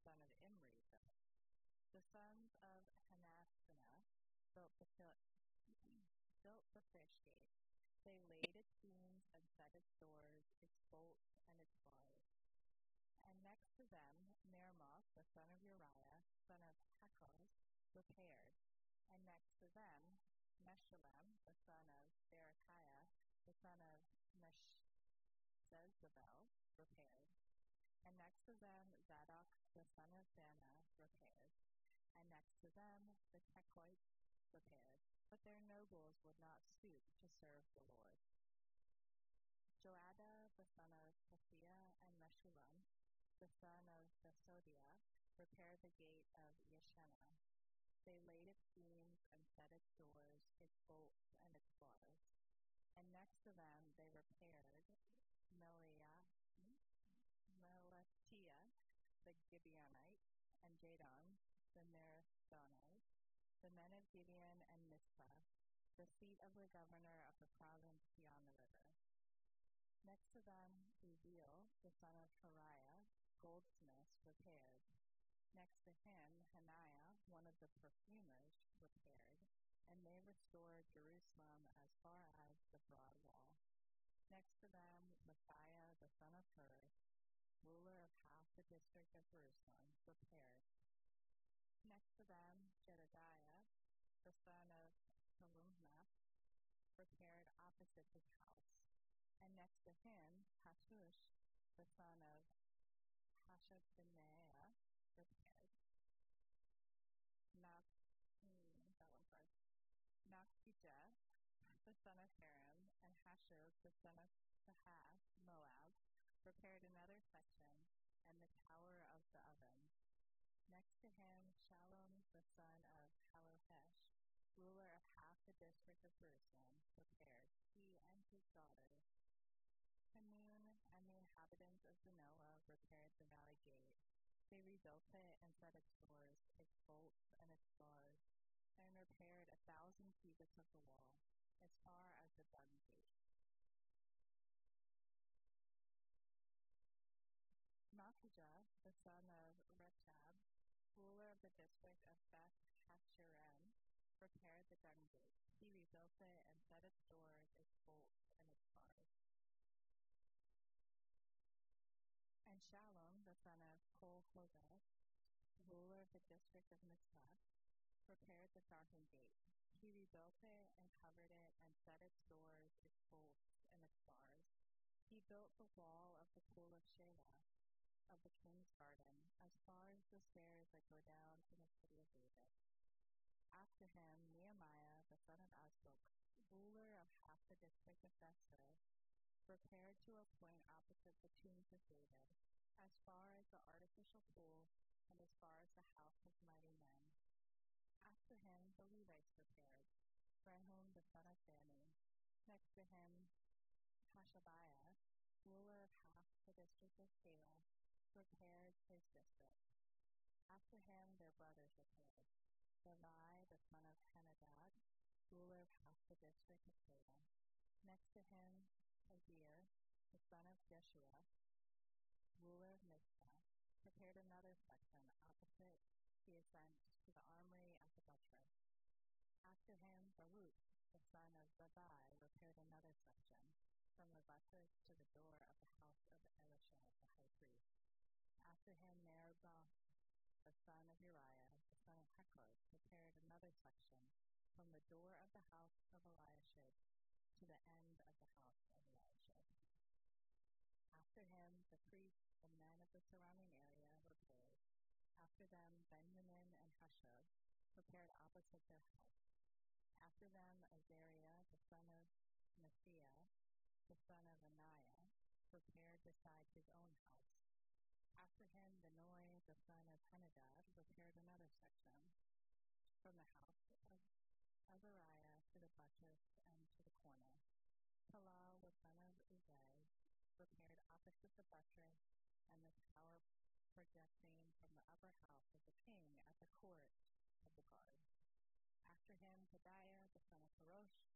son of Imri built. The sons of Hanasana built the built the fish gate. They laid its beams and set its doors, its bolts and its bars. And next to them Meremoth the son of Uriah, son of Hakkoz, repaired. And next to them Meshullam the son of Berechiah, the son of Meshezabel, repaired. And next to them Zadok the son of Bana repaired. And next to them the Tekoites repaired. But their nobles would not stoop to serve the Lord. Joada the son of Paseah and Meshullam, the son of Besodeiah, repaired the gate of Yeshanah. They laid its beams and set its doors, its bolts and its bars. And next to them they repaired Meliah, Melatiah the Gibeonite, and Jadon the Marathonite, the men of Gibeon and Mizpah, the seat of the governor of the province beyond the river. Next to them Uziel, the son of Hariah, goldsmith, repaired. Next to him Hananiah, one of the perfumers, repaired, and they restored Jerusalem as far as the broad wall. Next to them Messiah, the son of Hur, ruler of half the district of Jerusalem, repaired. Next to them Jedediah, the son of Harumaph, prepared opposite his house. And next to him Hattush, the son of Hashabneah, repaired. Nak, hmm, that. The son of Haram, and Hashub, the son of Tahath, Moab, repaired another section, and the tower of the oven. Next to him Shalom, the son of Halohesh, ruler of half the district of Jerusalem, prepared, he and his daughters. Hanun and the inhabitants of Zanoah repaired the valley gate. They rebuilt it and set its doors, its bolts, and its bars, and repaired a thousand cubits of the wall, as far as the dung gate. Makijah, the son of Rechab, ruler of the district of Beth Haccherem, repaired the garden gate. He rebuilt it and set its doors, its bolts, and its bars. And Shalom, the son of Kol-Hozeh, ruler of the district of Mizpah, repaired the fountain gate. He rebuilt it and covered it and set its doors, its bolts, and its bars. He built the wall of the pool of Shelah, of the king's garden, as far as the stairs that go down from the city of David. After him, Nehemiah, the son of Azbuk, ruler of half the district of Bethsur, repaired to a point opposite the tombs of David, as far as the artificial pool and as far as the house of mighty men. After him, the Levites repaired, Rehum the son of Bani. Next to him, Hashabiah, ruler of half the district of Keilah, repaired his district. After him, their brothers repaired. Levi, the son of Henadad, ruler of half the district of Keilah. Next to him, Hazir, the son of Jeshua, ruler of Mizpah, prepared another section opposite the ascent to the armory at the buttress. After him, Baruch, the son of Zabai, repaired another section, from the buttress to the door of the house of Elisha the high priest. After him, Meribah, the son of Uriah, the son of Hechlon, prepared another section from the door of the house of Eliashib to the end of the house of Eliashib. After him, the priests and men of the surrounding area repaired. After them, Benjamin and Hushah prepared opposite their house. After them, Azariah, the son of Messiah, the son of Ananiah, prepared beside his own house. After him, Benoi, the son of Henadad, repaired another section from the house of Azariah to the buttress and to the corner. Palal, the son of Uzai, repaired opposite the buttress and the tower projecting from the upper house of the king at the court of the guard. After him, Pedaiah, the son of Parosh,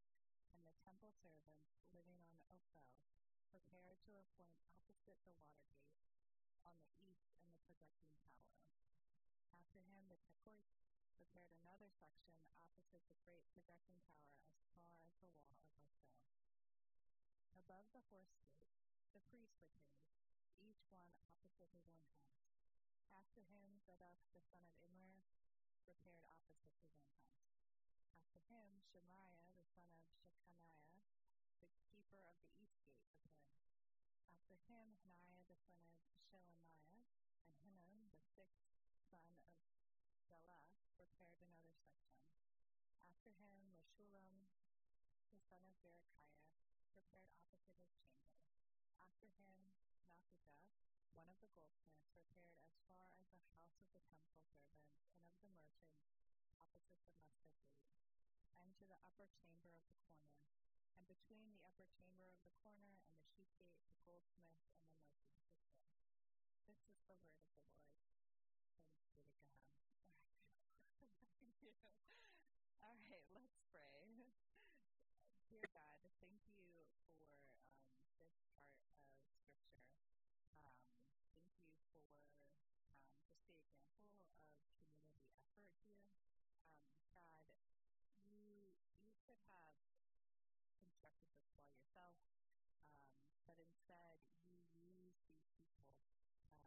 and the temple servants living on the Ophel prepared to appoint opposite the water gate on the east and the projecting tower. After him, the Tekoites prepared another section opposite the great projecting tower as far as the wall of Ophel. Above the horse gate, the priests repaired, each one opposite his own house. After him, Zadok, the son of Immer, prepared opposite his own house. After him, Shemaiah, the son of Shechaniah, the keeper of the east gate, repaired. After him, Hananiah, the son of Shelemiah, and Hinnom, the sixth son of Shelah, repaired another section. After him, Meshullam, the son of Berechiah, prepared opposite his chamber. After him, Nakujah, one of the goldsmiths, prepared as far as the house of the temple servants and of the merchants opposite the mustard and to the upper chamber of the corner, and between the upper chamber of the corner and the sheep gate, the goldsmith and the merchant system. This is the word of the Lord. Thanks be to God. All right, let's pray. Dear God, thank you for um, this part of Scripture. Um, thank you for um, just the example of community effort here. Um, God, you you could have constructed this wall yourself, um, but instead you use these people um,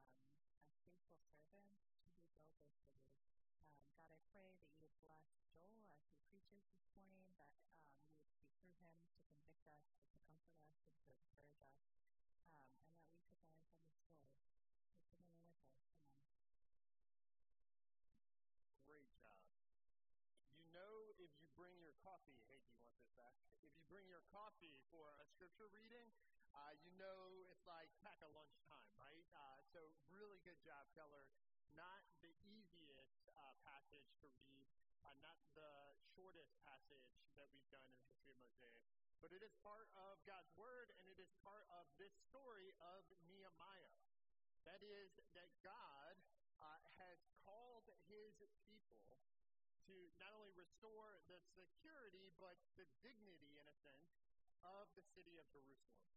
as faithful servants to rebuild this city. Um, God, I pray that you would bless Joel as he preaches this morning, that um, you would speak through him to convict us, to comfort us, and to encourage us, um, and that we could learn from his story. It's in the name of Jesus. Amen. Great job. You know, if you bring your coffee, hey, do you want this back? If you bring your coffee for a scripture reading, uh, you know it's like pack a lunchtime, right? Uh, so, really good job, Keller. Not the easiest uh, passage to read, uh, not the shortest passage that we've done in the history of Mosaic, but it is part of God's Word and it is part of this story of Nehemiah. That is, that God uh, has called his people to not only restore the security, but the dignity, in a sense, of the city of Jerusalem.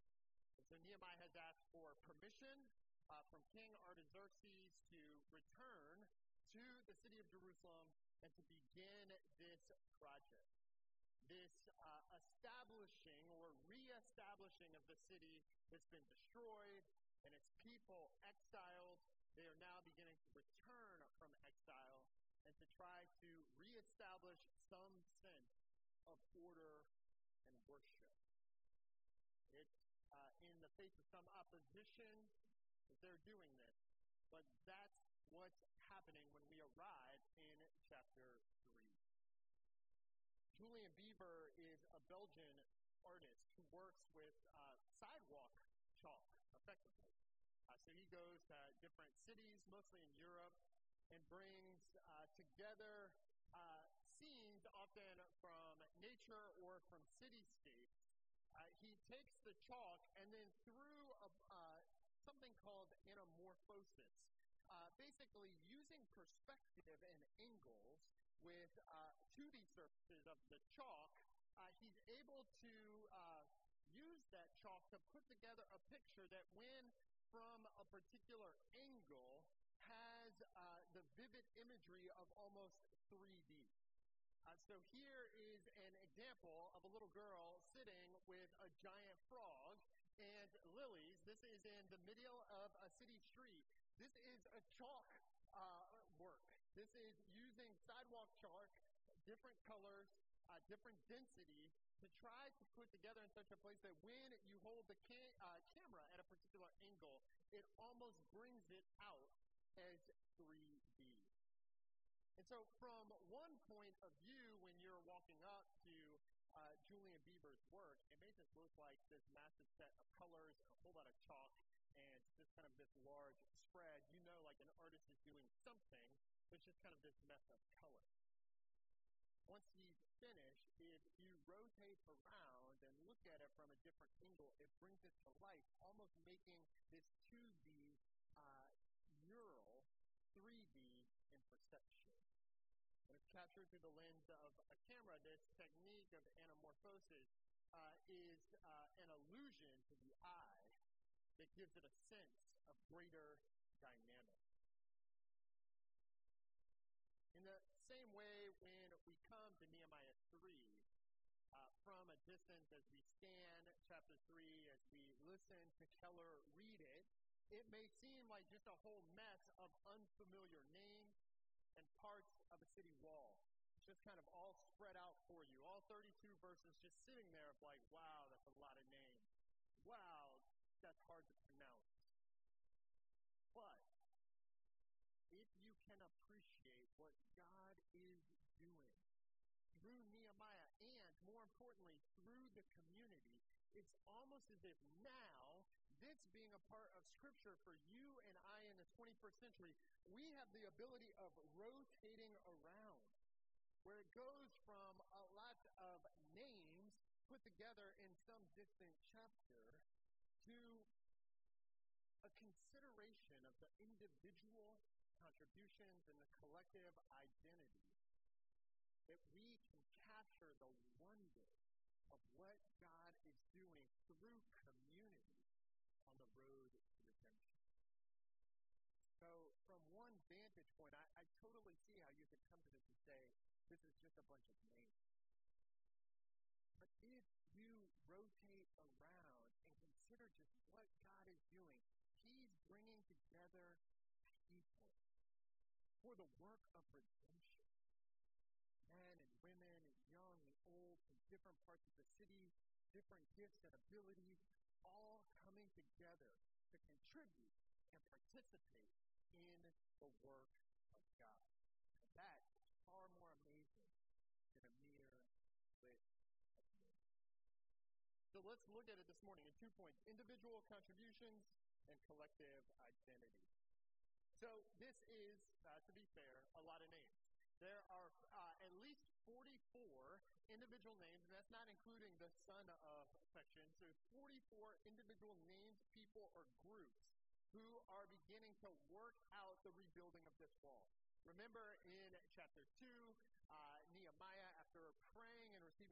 And so Nehemiah has asked for permission uh, from King Artaxerxes to return to the city of Jerusalem and to begin this project. This uh, establishing or reestablishing of the city that's been destroyed and its people exiled. They are now beginning to return from exile try to reestablish some sense of order and worship. It's uh, in the face of some opposition that they're doing this, but that's what's happening when we arrive in chapter 3. Julian Beever is a Belgian artist who works with uh, sidewalk chalk, effectively. Uh, so he goes to different cities, mostly in Europe, together uh, scenes often from nature or from cityscapes. Uh, he takes the chalk and then through a, uh, something called anamorphosis, uh, basically using perspective and angles with 2D surfaces of the chalk, he's able to use that chalk to put together a picture that when from a particular angle has uh, the vivid imagery of almost 3D. Uh, so here is an example of a little girl sitting with a giant frog and lilies. This is in the middle of a city street. This is a chalk uh, work. This is using sidewalk chalk, different colors, uh, different density to try to put together in such a place that when you hold the ca- uh, camera at a particular angle, it almost brings it out as 3D. And so, from one point of view, when you're walking up to uh, Julian Beever's work, it may just look like this massive set of colors, a whole lot of chalk, and just kind of this large spread. You know, like an artist is doing something, but it's just kind of this mess of color. Once he's finished, if you rotate around and look at it from a different angle, it brings it to life, almost making this 2D uh, mural 3D in perception. When it's captured through the lens of a camera, this technique of anamorphosis uh, is uh, an illusion to the eye that gives it a sense of greater dynamic. In the same way, when we come to Nehemiah 3, uh, from a distance as we scan chapter 3, as we listen to Keller read it, it may seem like just a whole mess of unfamiliar names and parts of a city just kind of all spread out for you. All 32 verses just sitting there of like, wow, that's a lot of names. Wow, that's hard to pronounce. But if you can appreciate what God is doing through Nehemiah and, more importantly, through the community, it's almost as if now, this being a part of Scripture for you and I in the 21st century, we have the ability of rotating around, where it goes from a lot of names put together in some distant chapter to a consideration of the individual contributions and the collective identity that we can capture the wonder of what God is doing through community on the road to redemption. So, from one vantage point, I, I totally see how you could come to this and say, if you rotate around and consider just what God is doing, He's bringing together people for the work of redemption. Men and women and young and old from different parts of the city, different gifts and abilities, all coming together to contribute and participate in the work of God. And that is far more amazing than a mere list of names. So let's look at it this morning in two points individual contributions and collective identity. So this is, uh, to be fair, a lot of names. There are uh, at least 44 individual names, and that's not including the son of section. So 44 individual names, people, or groups who are beginning to work out the rebuilding of this wall. Remember in chapter 2, uh, Nehemiah, after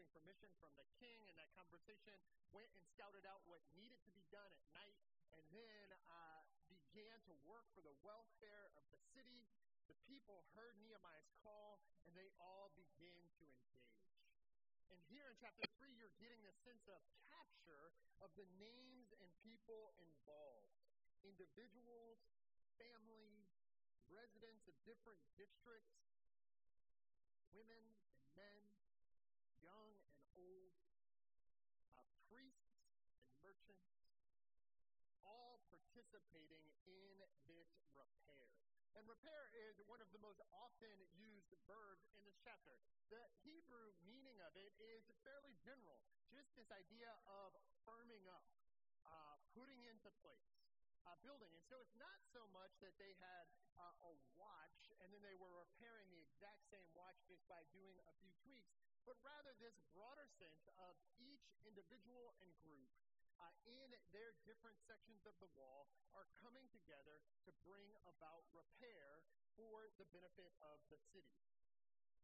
receiving permission from the king and that conversation, went and scouted out what needed to be done at night and then uh, began to work for the welfare of the city. The people heard Nehemiah's call, and they all began to engage. And here in chapter 3, you're getting the sense of capture of the names and people involved individuals, families, residents of different districts, women and men, young and old, uh, priests and merchants, all participating in this repair. And repair is one of the most often used verbs in this chapter. The Hebrew meaning of it is fairly general, just this idea of firming up, uh, putting into place. Uh, building. And so it's not so much that they had uh, a watch and then they were repairing the exact same watch just by doing a few tweaks, but rather this broader sense of each individual and group uh, in their different sections of the wall are coming together to bring about repair for the benefit of the city.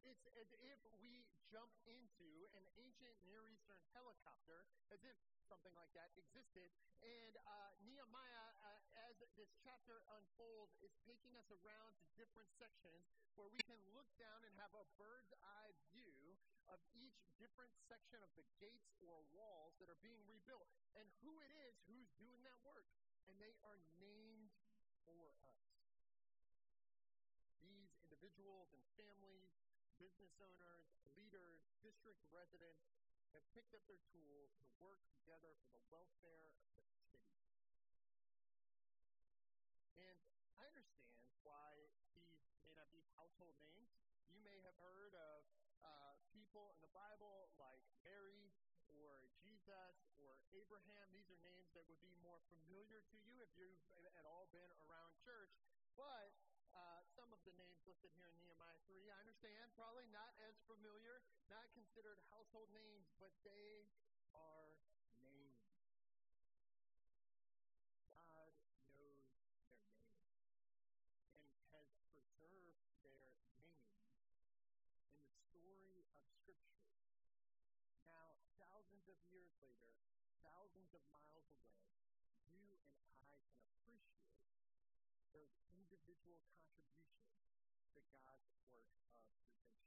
It's as if we jump into an ancient Near Eastern helicopter, as if something like that existed. And uh, Nehemiah, uh, as this chapter unfolds, is taking us around to different sections where we can look down and have a bird's eye view of each different section of the gates or walls that are being rebuilt and who it is who's doing that work. And they are named for us. These individuals and families business owners, leaders, district residents have picked up their tools to work together for the welfare of the city. And I understand why these may not be household names. You may have heard of uh, people in the Bible like Mary or Jesus or Abraham. These are names that would be more familiar to you if you've at all been around church. But uh, some of the names listed here in Nehemiah 3, I understand, probably not as familiar, not considered household names, but they are names. God knows their names and has preserved their names in the story of Scripture. Now, thousands of years later, thousands of miles away, you and I can appreciate those individual contributions to God's work of redemption.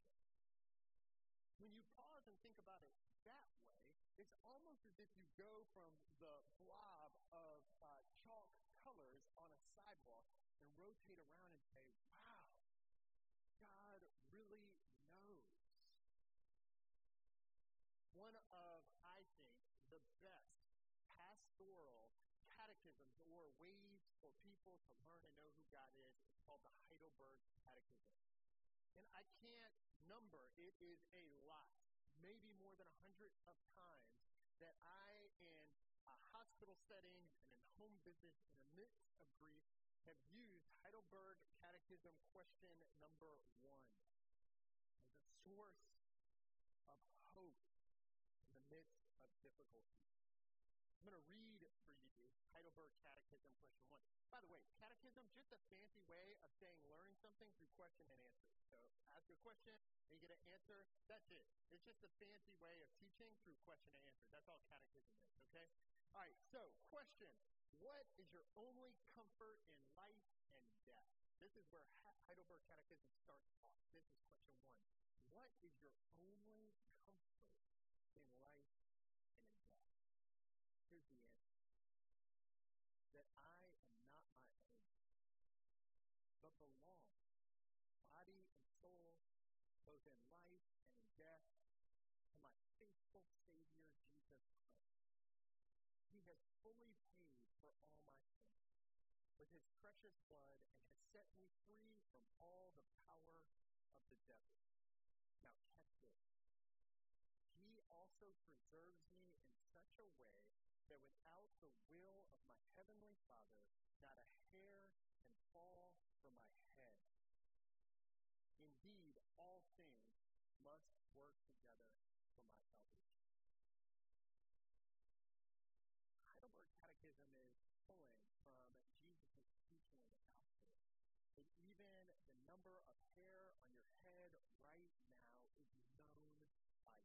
When you pause and think about it that way, it's almost as if you go from the blob of uh, chalk colors on a sidewalk and rotate around and say, wow, God really knows. One of, I think, the best pastoral catechisms or ways for people to learn and know who God is is called the Heidelberg Catechism. And I can't number, it is a lot, maybe more than a hundred of times that I, in a hospital setting and in home visits in the midst of grief, have used Heidelberg Catechism question number one as a source of hope in the midst of difficulty. I'm going to read for you Heidelberg Catechism question one. By the way, catechism just a fancy way of saying learn something through question and answer. So ask a question and you get an answer. That's it. It's just a fancy way of teaching through question and answer. That's all catechism is. Okay. All right. So question: What is your only comfort in life and death? This is where Heidelberg Catechism starts off. This is question one. What is your only comfort belong, body and soul, both in life and in death, to my faithful Savior, Jesus Christ. He has fully paid for all my sins with his precious blood and has set me free from all the power of the devil. Now, catch this. He also preserves me in such a way that without the will of my heavenly Father, not a hair can fall all things must work together for my salvation. Heidelberg Catechism is pulling from Jesus' teaching in the gospel. And even the number of hair on your head right now is known by God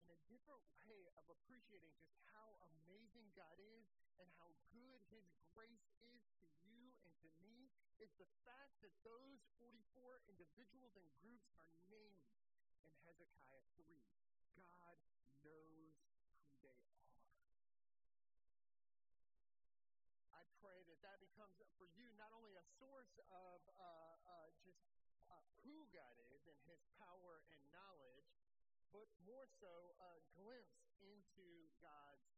in a different way of appreciating just how amazing God is and how good His grace is to you and to me is the fact that those 44 individuals and groups are named in Hezekiah 3. God knows who they are. I pray that that becomes for you not only a source of uh, uh, just uh, who God is and His power and knowledge, but more so a glimpse into God's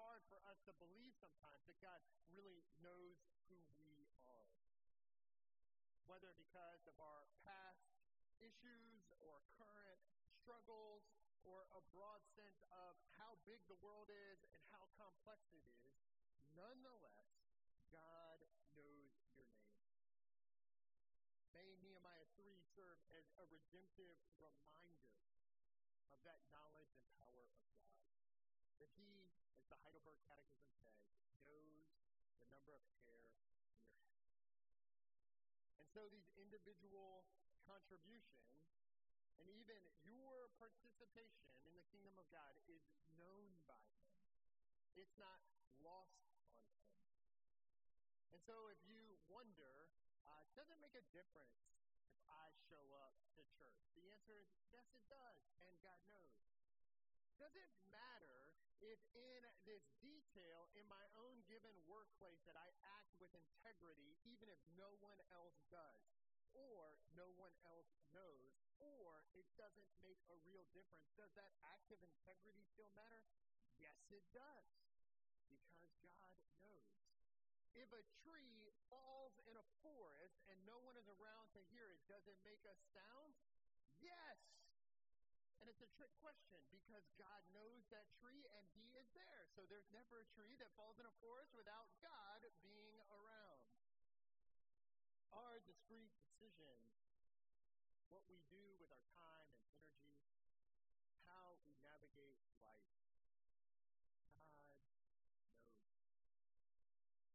hard for us to believe sometimes that God really knows who we are. Whether because of our past issues or current struggles or a broad sense of how big the world is and how complex it is, nonetheless, God knows your name. May Nehemiah 3 serve as a redemptive reminder of that knowledge and power of God. That He, as the Heidelberg Catechism says, knows the number of hair in your head. And so these individual contributions and even your participation in the kingdom of God is known by Him. It's not lost on Him. And so if you wonder, uh, does it make a difference if I show up to church? The answer is yes, it does, and God knows. Does it matter if in this detail in my own given workplace that I act with integrity, even if no one else does, or no one else knows, or it doesn't make a real difference, does that act of integrity still matter? Yes, it does, because God knows. If a tree falls in a forest and no one is around to hear it, does it make a sound? Yes. And it's a trick question because God knows that tree and He is there. So there's never a tree that falls in a forest without God being around. Our discrete decisions, what we do with our time and energy, how we navigate life, God knows.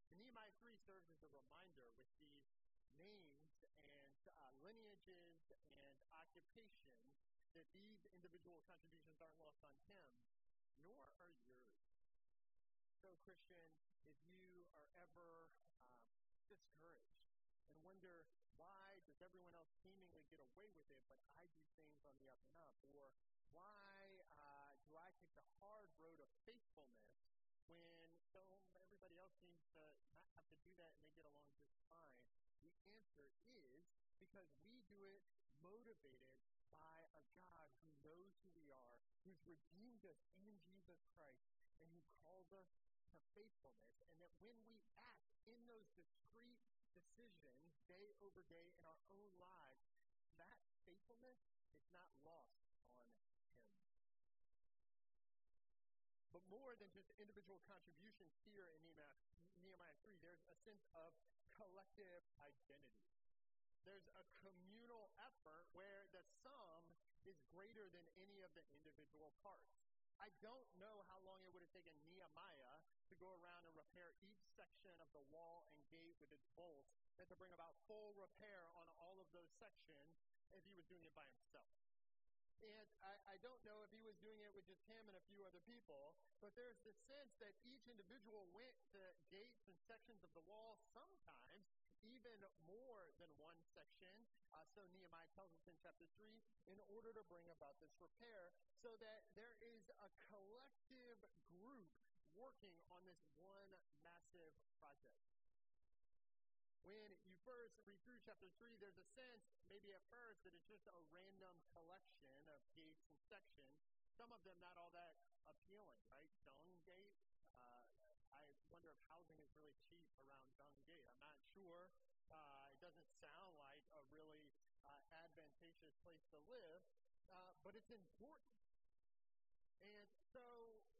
And Nehemiah 3 serves as a reminder with these names and uh, lineages and occupations that these individual contributions aren't lost on him, nor are yours. So, Christian, if you are ever um, discouraged and wonder why does everyone else seemingly get away with it, but I do things on the up and up, or why uh, do I take the hard road of faithfulness when so everybody else seems to not have to do that and they get along just fine? The answer is because we do it motivated by a God who knows who we are, who's redeemed us in Jesus Christ, and who faithfulness. And that when we act in those discrete decisions day over day in our own lives, that faithfulness is not lost on Him. But more than just individual contributions here in Nehemiah, Nehemiah 3, there's a sense of collective identity. There's a communal effort where the sum is greater than any of the individual parts. I don't know how long it would have taken Nehemiah to go around and repair each section of the wall and gate with its bolts, and to bring about full repair on all of those sections if he was doing it by himself. And I, I, don't know if he was doing it with just him and a few other people, but there's the sense that each individual went to gates and sections of the wall sometimes even more than one section. Uh, so Nehemiah tells us in chapter 3 in order to bring about this repair so that there is a collective group working on this one massive project. When you first read through chapter 3, there's a sense, maybe at first, that it's just a random collection of gates and sections. Some of them not all that appealing, right? Dung Gate. Wonder if housing is really cheap around Gate. I'm not sure. Uh, it doesn't sound like a really uh, advantageous place to live, uh, but it's important. And so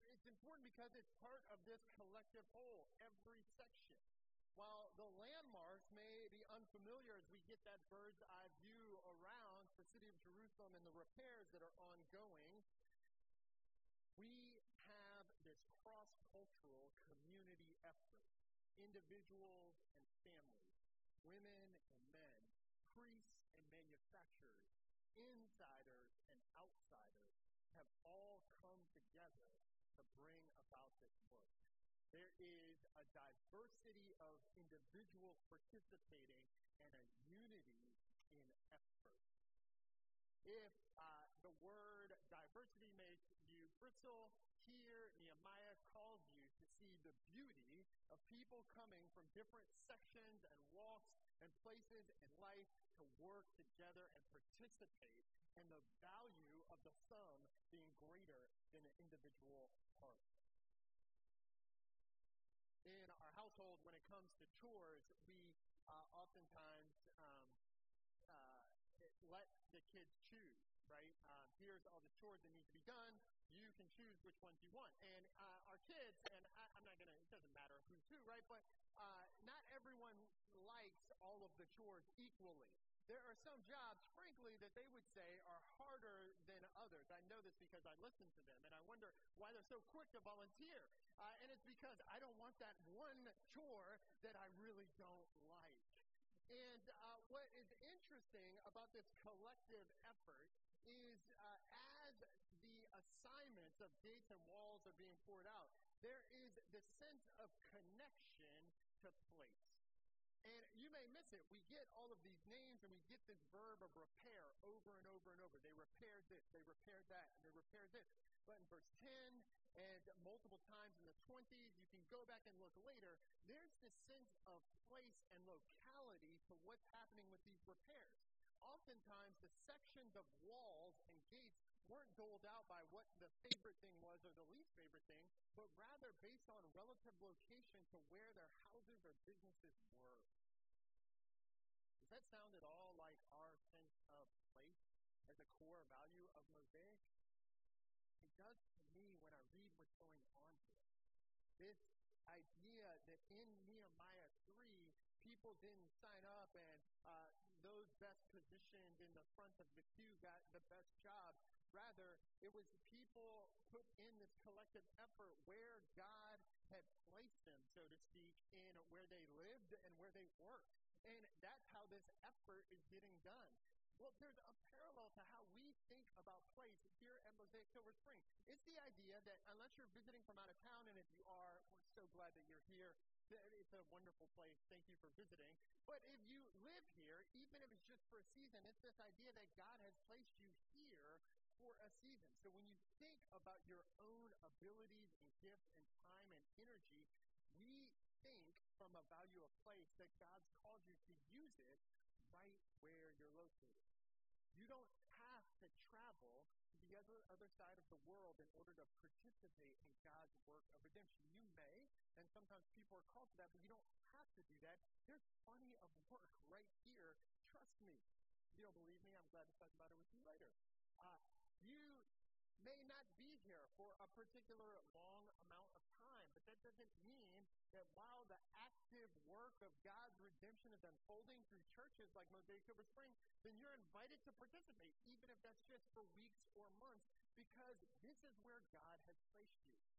it's important because it's part of this collective whole, every section. While the landmarks may be unfamiliar as we get that bird's eye view around the city of Jerusalem and the repairs that are ongoing, we have this cross cultural community effort. Individuals and families, women and men, priests and manufacturers, insiders and outsiders have all come together to bring about this work. There is a diversity of individuals participating and a unity in effort. If uh, the word diversity makes you bristle, here Nehemiah calls see the beauty of people coming from different sections and walks and places in life to work together and participate, and the value of the sum being greater than the individual parts in our household, when it comes to chores, we uh, oftentimes um, uh, let the kids choose, right? Um, here's all the chores that need to be done. Can choose which ones you want. And uh, our kids, and I, am not going to, it doesn't matter who's who, right? But uh, not everyone likes all of the chores equally there are some jobs, frankly, that they would say are harder than others. I know this because I listen to them, and I wonder why they're so quick to volunteer. Uh, and it's because I don't want that one chore that I really don't like. And uh, what is interesting about this collective effort is uh, as the assignments of gates and walls are being poured out, there is the sense of connection to place. And you may miss it. We get all of these names and we get this verb of repair over and over and over. They repaired this, they repaired that, and they repaired this. But in verse 10 and multiple times in the 20s. You can go back and look later. There's this sense of place and locality to what's happening with these repairs. Oftentimes, the sections of walls and gates weren't doled out by what the favorite thing was or the least favorite thing, but rather based on relative location to where their houses or businesses were. Does that sound at all like our sense of place as a core value of Mosaic? It does to me when I read what's going on here. This idea that in Nehemiah 3, people didn't sign up and uh, those best positioned in the front of the queue got the best job. Rather, it was people put in this collective effort where God had placed them, so to speak, in where they lived and where they worked. And that's how this effort is getting done. Well, there's a parallel to how we think about place here at Mosaic Silver Spring. It's the idea that unless you're visiting from out of town, and if you are, we're so glad that you're here. It's a wonderful place. Thank you for visiting. But if you live here, even if it's just for a season, it's this idea that God has placed you here for a season. So when you think about your own abilities and gifts and time and energy, we think from a value of place that God's called you to use it right where you're located. You don't have to travel other, other side of the world in order to participate in God's work of redemption. You may, and sometimes people are called to that, but you don't have to do that. There's plenty of work right here. Trust me. If you don't believe me, I'm glad to talk about it with you later. Uh, you may not be here for a particular long amount of doesn't mean that while the active work of God's redemption is unfolding through churches like Mosaic Silver Spring, then you're invited to participate, even if that's just for weeks or months, because this is where God has placed you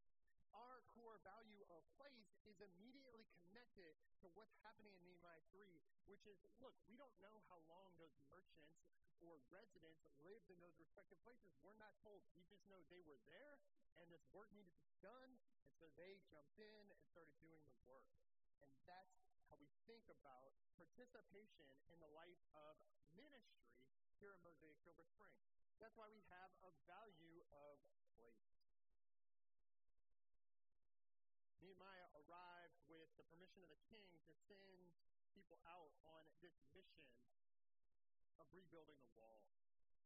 our core value of place is immediately connected to what's happening in Nehemiah 3, which is look, we don't know how long those merchants or residents lived in those respective places. We're not told. We just know they were there and this work needed to be done. And so they jumped in and started doing the work. And that's how we think about participation in the life of ministry here in Mosaic Silver Spring. That's why we have a value of place. Nehemiah arrived with the permission of the king to send people out on this mission of rebuilding the wall.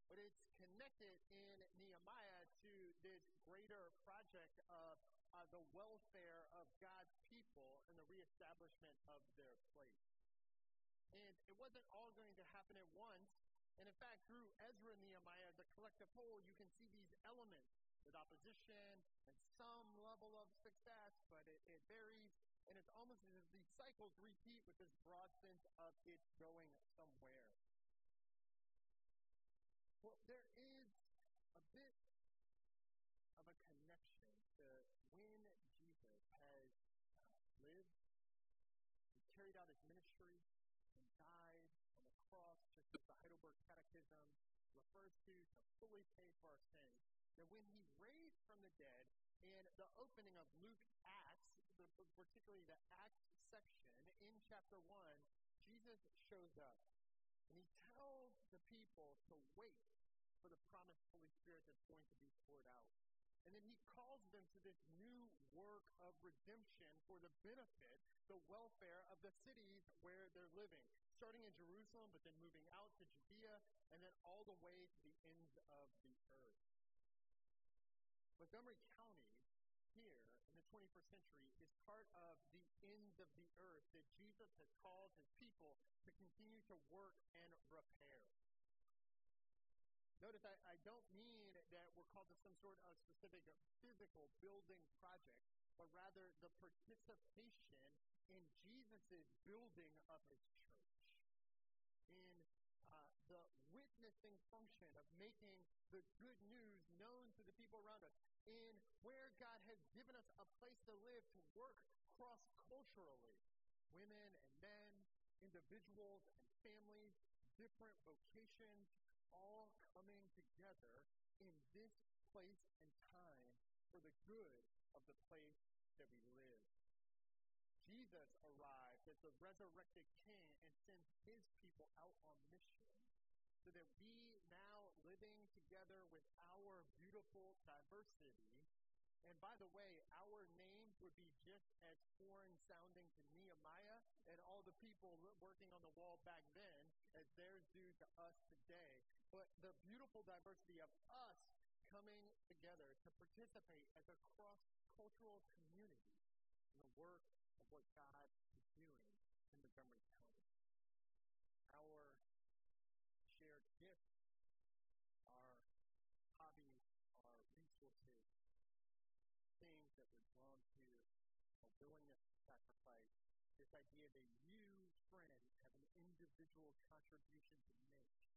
But it's connected in Nehemiah to this greater project of uh, the welfare of God's people and the reestablishment of their place. And it wasn't all going to happen at once. And in fact, through Ezra and Nehemiah, the collective whole, you can see these elements with opposition and some level of success, but it, it varies. And it's almost as if these cycles repeat with this broad sense of it going somewhere. Well, there is a bit of a connection to when Jesus has uh, lived, he carried out his ministry, and died on the cross, just as the Heidelberg Catechism refers to, to fully pay for our sins that when he raised from the dead, in the opening of Luke Acts, particularly the Acts section in chapter 1, Jesus shows up and he tells the people to wait for the promised Holy Spirit that's going to be poured out. And then he calls them to this new work of redemption for the benefit, the welfare of the cities where they're living, starting in Jerusalem, but then moving out to Judea, and then all the way to the ends of the earth. Montgomery County here in the 21st century is part of the ends of the earth that Jesus has called his people to continue to work and repair. Notice I, I don't mean that we're called to some sort of specific physical building project, but rather the participation in Jesus' building of his church, in uh, the witnessing function of making the good news known to the people around us, in where God has given us a place to live, to work cross culturally. Women and men, individuals and families, different vocations, all coming together in this place and time for the good of the place that we live. Jesus arrived as the resurrected king and sent his people out on mission so that we now living together with our beautiful diversity And by the way, our names would be just as foreign sounding to Nehemiah and all the people working on the wall back then as theirs do to us today. But the beautiful diversity of us coming together to participate as a cross cultural community in the work of what God is doing in Montgomery County. That we're drawn to, a willingness to sacrifice, this idea that you, friend, have an individual contribution to make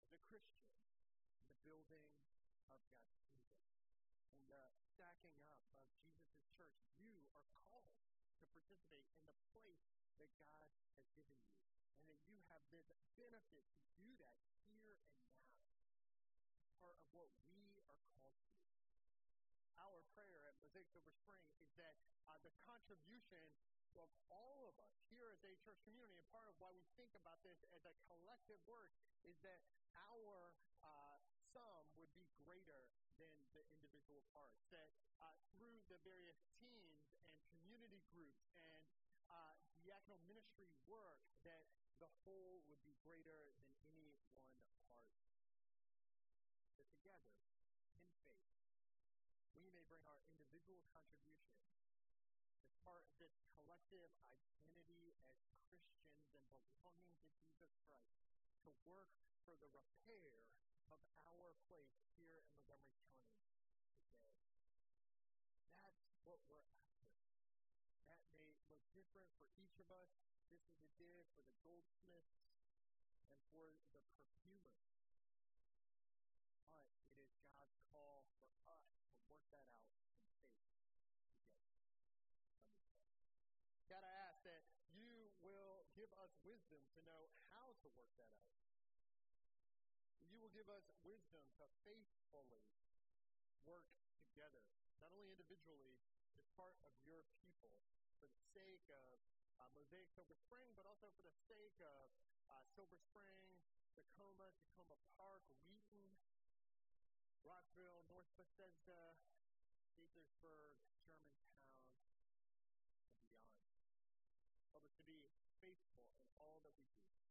as a Christian in the building of God's kingdom. And the stacking up of Jesus' church, you are called to participate in the place that God has given you. And that you have this benefit to do that here and now. Part of what we Mosaic Silver Spring is that uh, the contribution of all of us here as a church community, and part of why we think about this as a collective work, is that our uh, sum would be greater than the individual parts. That uh, through the various teams and community groups and uh, diaconal ministry work, that the whole would be greater than any bring our individual contribution as part of this collective identity as Christians and belonging to Jesus Christ to work for the repair of our place here in Montgomery County today. That's what we're after. That may look different for each of us, just as it did for the goldsmiths and for the perfumers. But it is God's call for us to work that out in faith together. Let me pray. God, I ask that you will give us wisdom to know how to work that out. You will give us wisdom to faithfully work together, not only individually, as part of your people, for the sake of uh, Mosaic Silver Spring, but also for the sake of uh, Silver Spring, Takoma, Takoma Park, Wheaton, Rockville, North Bethesda, Gaithersburg, Germantown, and beyond. Help us to be faithful all that we do.